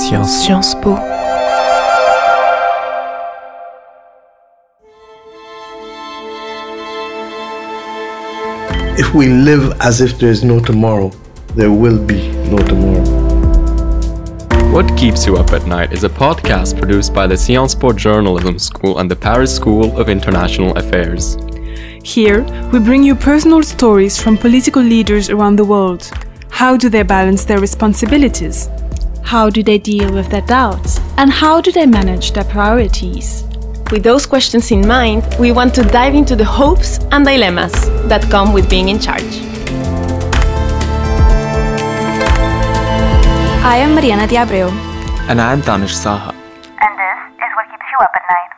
Sciences. Sciences Po. If we live as if there is no tomorrow, there will be no tomorrow. What Keeps You Up at Night is a podcast produced by the Sciences Po Journalism School and the Paris School of International Affairs. Here, we bring you personal stories from political leaders around the world. How do they balance their responsibilities? How do they deal with their doubts? And how do they manage their priorities? With those questions in mind, we want to dive into the hopes and dilemmas that come with being in charge. I am Mariana Diabreu. And I am Danish Saha. And this is what keeps you up at night.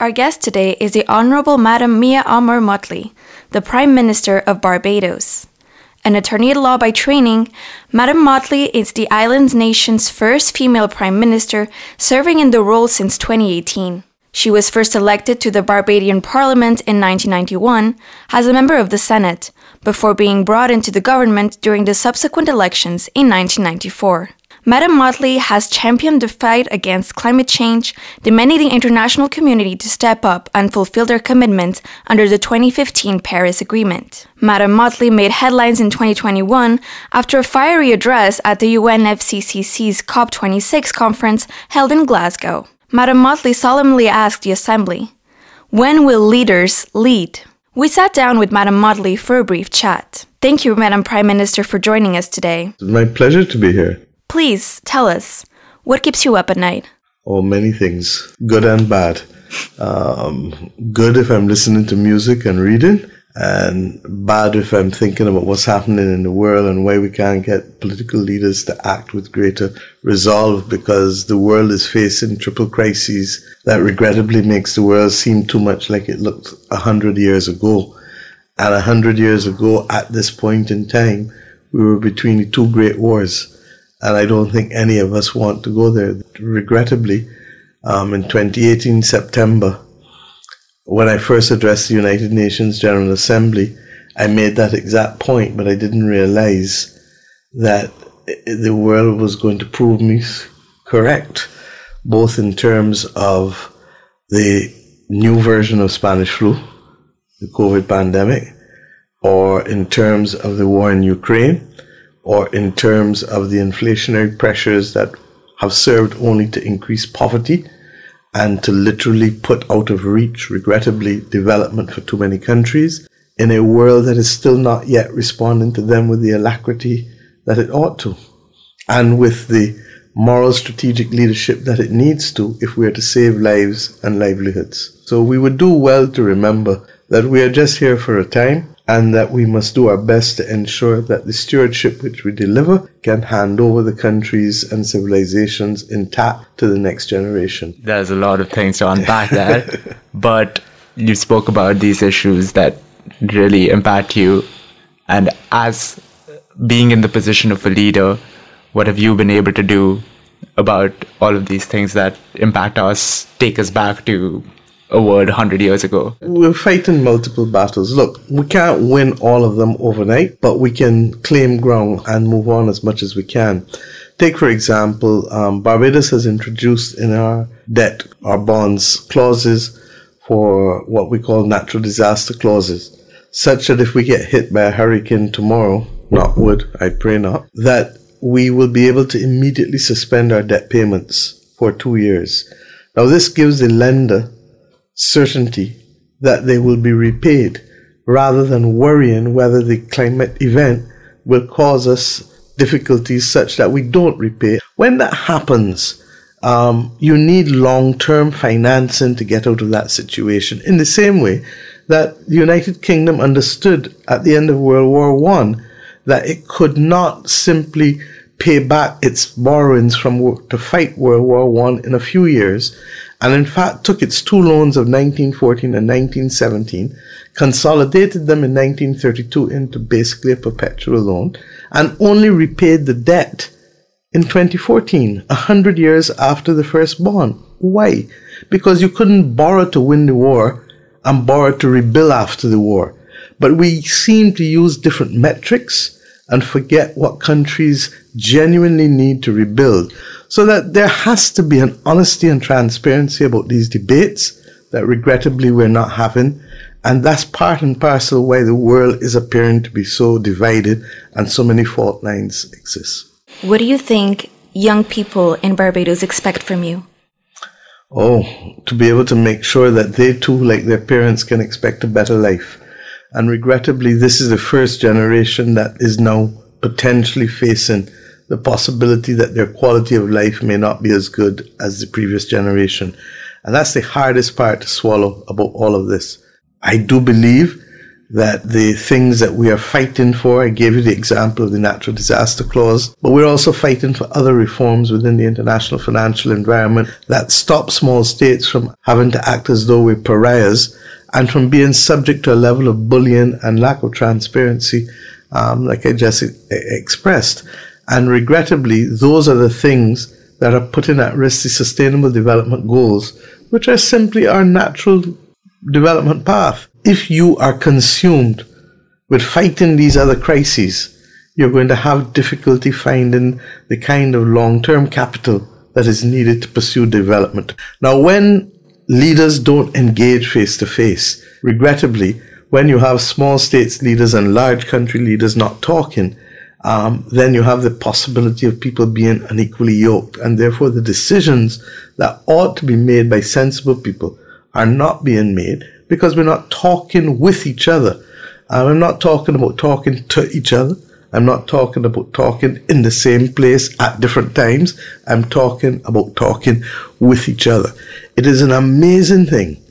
Our guest today is the Honorable Madam Mia Amor Mottley, the Prime Minister of Barbados. An attorney at law by training, Madam Mottley is the island nation's first female Prime Minister, serving in the role since 2018. She was first elected to the Barbadian Parliament in 1991 as a member of the Senate, before being brought into the government during the subsequent elections in 1994. Madam Mottley has championed the fight against climate change, demanding the international community to step up and fulfill their commitments under the 2015 Paris Agreement. Madam Mottley made headlines in 2021 after a fiery address at the UNFCCC's COP26 conference held in Glasgow. Madam Mottley solemnly asked the Assembly, When will leaders lead? We sat down with Madam Mottley for a brief chat. Thank you, Madam Prime Minister, for joining us today. It's my pleasure to be here. Please tell us, what keeps you up at night? Oh, many things, good and bad. Um, good if I'm listening to music and reading, and bad if I'm thinking about what's happening in the world and why we can't get political leaders to act with greater resolve because the world is facing triple crises that regrettably makes the world seem too much like it looked a hundred years ago. And a hundred years ago, at this point in time, we were between the two great wars. And I don't think any of us want to go there. Regrettably, um, in 2018, September, when I first addressed the United Nations General Assembly, I made that exact point, but I didn't realize that the world was going to prove me correct, both in terms of the new version of Spanish flu, the COVID pandemic, or in terms of the war in Ukraine, or in terms of the inflationary pressures that have served only to increase poverty and to literally put out of reach, regrettably, development for too many countries in a world that is still not yet responding to them with the alacrity that it ought to, and with the moral strategic leadership that it needs to if we are to save lives and livelihoods. So we would do well to remember that we are just here for a time and that we must do our best to ensure that the stewardship which we deliver can hand over the countries and civilizations intact to the next generation. There's a lot of things to unpack there, but you spoke about these issues that really impact you. And as being in the position of a leader, what have you been able to do about all of these things that impact us, take us back to a word 100 years ago. We're fighting multiple battles. Look, we can't win all of them overnight, but we can claim ground and move on as much as we can. Take, for example, um, Barbados has introduced in our debt, our bonds, clauses for what we call natural disaster clauses, such that if we get hit by a hurricane tomorrow, not would, I pray not, that we will be able to immediately suspend our debt payments for two years. Now, this gives the lender certainty that they will be repaid rather than worrying whether the climate event will cause us difficulties such that we don't repay. When that happens, um, you need long term financing to get out of that situation. In the same way that the United Kingdom understood at the end of World War One that it could not simply pay back its borrowings from to fight World War One in a few years and in fact took its two loans of 1914 and 1917, consolidated them in 1932 into basically a perpetual loan, and only repaid the debt in 2014, a hundred years after the first bond. Why? Because you couldn't borrow to win the war and borrow to rebuild after the war. But we seem to use different metrics and forget what countries genuinely need to rebuild. So that there has to be an honesty and transparency about these debates that regrettably we're not having. And that's part and parcel why the world is appearing to be so divided and so many fault lines exist. What do you think young people in Barbados expect from you? Oh, to be able to make sure that they too, like their parents, can expect a better life. And regrettably, this is the first generation that is now potentially facing the possibility that their quality of life may not be as good as the previous generation. And that's the hardest part to swallow about all of this. I do believe that the things that we are fighting for, I gave you the example of the natural disaster clause, but we're also fighting for other reforms within the international financial environment that stop small states from having to act as though we're pariahs and from being subject to a level of bullying and lack of transparency, um, like I just expressed. And regrettably, those are the things that are putting at risk the sustainable development goals, which are simply our natural development path. If you are consumed with fighting these other crises, you're going to have difficulty finding the kind of long term capital that is needed to pursue development. Now, when leaders don't engage face to face, regrettably, when you have small states leaders and large country leaders not talking, um, then you have the possibility of people being unequally yoked. And therefore, the decisions that ought to be made by sensible people are not being made because we're not talking with each other. I'm not talking about talking to each other. I'm not talking about talking in the same place at different times. I'm talking about talking with each other. It is an amazing thing.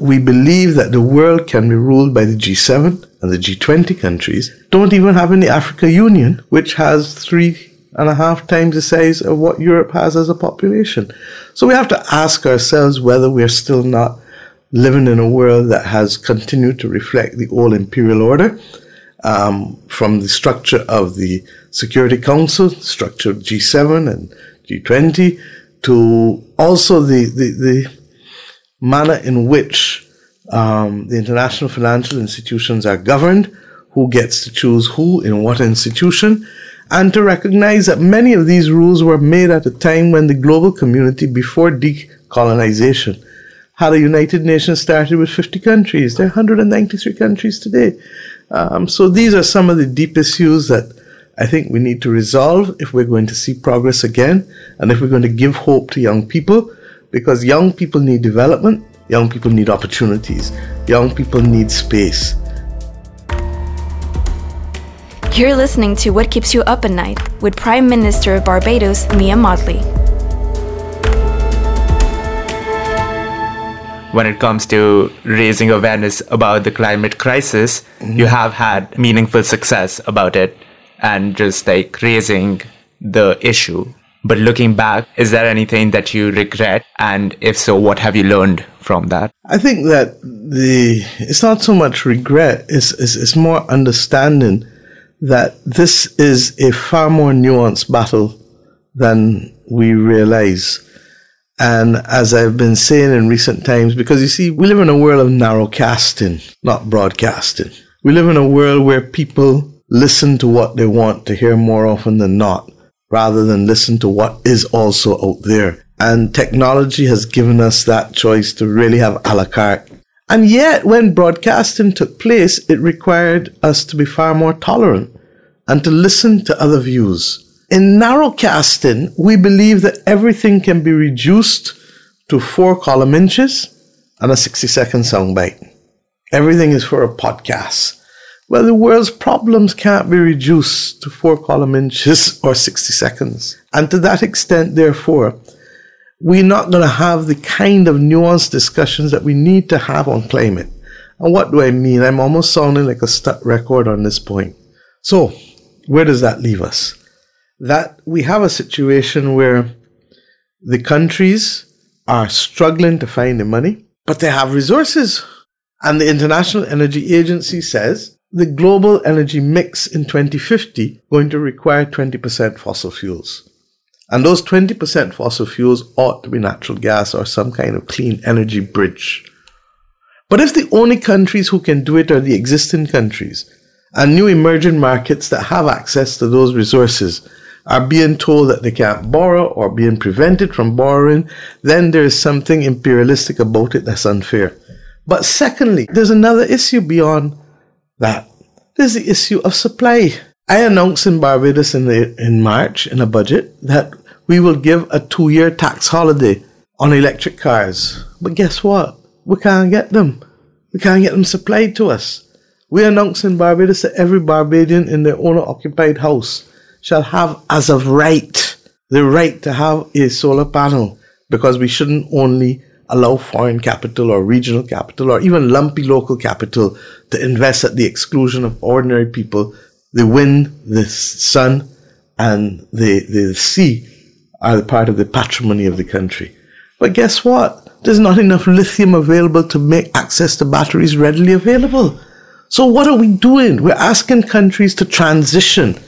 We believe that the world can be ruled by the G7 and the G20 countries. Don't even have any Africa Union, which has three and a half times the size of what Europe has as a population. So we have to ask ourselves whether we're still not living in a world that has continued to reflect the old imperial order, um, from the structure of the Security Council, structure of G7 and G20, to also the, the, the manner in which um, the international financial institutions are governed, who gets to choose who in what institution, and to recognize that many of these rules were made at a time when the global community, before decolonization, how the United Nations started with 50 countries. There are 193 countries today. Um, so these are some of the deep issues that I think we need to resolve if we're going to see progress again and if we're going to give hope to young people because young people need development, young people need opportunities, young people need space. You're listening to What Keeps You Up at Night with Prime Minister of Barbados, Mia Mottley. When it comes to raising awareness about the climate crisis, mm-hmm. you have had meaningful success about it and just like raising the issue. But looking back, is there anything that you regret? And if so, what have you learned from that? I think that the it's not so much regret, it's, it's, it's more understanding that this is a far more nuanced battle than we realize. And as I've been saying in recent times, because you see, we live in a world of narrowcasting, not broadcasting. We live in a world where people listen to what they want to hear more often than not, rather than listen to what is also out there. And technology has given us that choice to really have a la carte. And yet, when broadcasting took place, it required us to be far more tolerant and to listen to other views. In narrowcasting, we believe that everything can be reduced to four column inches and a 60 second soundbite. Everything is for a podcast. Well, the world's problems can't be reduced to four column inches or 60 seconds. And to that extent, therefore, we're not going to have the kind of nuanced discussions that we need to have on climate. And what do I mean? I'm almost sounding like a stuck record on this point. So, where does that leave us? That we have a situation where the countries are struggling to find the money, but they have resources. And the International Energy Agency says the global energy mix in 2050 going to require 20% fossil fuels. And those 20% fossil fuels ought to be natural gas or some kind of clean energy bridge. But if the only countries who can do it are the existing countries and new emerging markets that have access to those resources, are being told that they can't borrow or being prevented from borrowing, then there is something imperialistic about it that's unfair. But secondly, there's another issue beyond that. There's the issue of supply. I announced in Barbados in, the, in March in a budget that we will give a two year tax holiday on electric cars. But guess what? We can't get them. We can't get them supplied to us. We announced in Barbados that every Barbadian in their owner occupied house shall have, as of right, the right to have a solar panel because we shouldn't only allow foreign capital or regional capital or even lumpy local capital to invest at the exclusion of ordinary people. The wind, the sun, and the, the sea are part of the patrimony of the country. But guess what? There's not enough lithium available to make access to batteries readily available. So what are we doing? We're asking countries to transition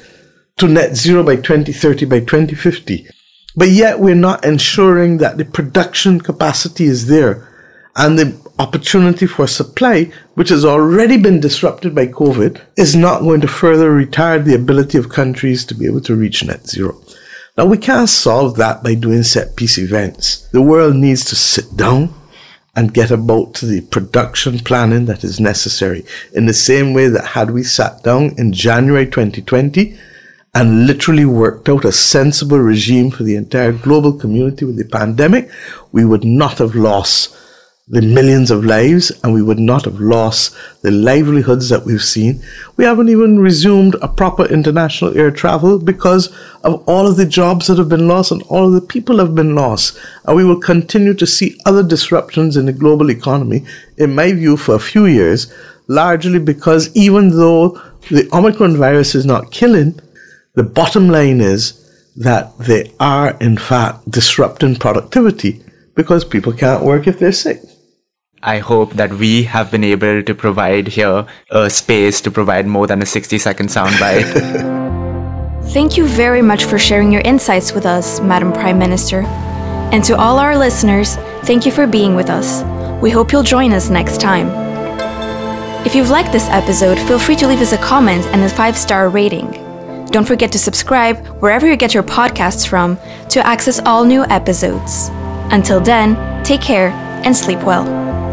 to net zero by 2030, by 2050. But yet we're not ensuring that the production capacity is there and the opportunity for supply, which has already been disrupted by COVID, is not going to further retard the ability of countries to be able to reach net zero. Now we can't solve that by doing set piece events. The world needs to sit down and get about the production planning that is necessary in the same way that had we sat down in January 2020 and literally worked out a sensible regime for the entire global community with the pandemic, we would not have lost the millions of lives and we would not have lost the livelihoods that we've seen. We haven't even resumed a proper international air travel because of all of the jobs that have been lost and all of the people have been lost. And we will continue to see other disruptions in the global economy, in my view, for a few years, largely because even though the Omicron virus is not killing, the bottom line is that they are, in fact, disrupting productivity because people can't work if they're sick. I hope that we have been able to provide here a space to provide more than a 60 second soundbite. Thank you very much for sharing your insights with us, Madam Prime Minister. And to all our listeners, thank you for being with us. We hope you'll join us next time. If you've liked this episode, feel free to leave us a comment and a five star rating. Don't forget to subscribe wherever you get your podcasts from to access all new episodes. Until then, take care and sleep well.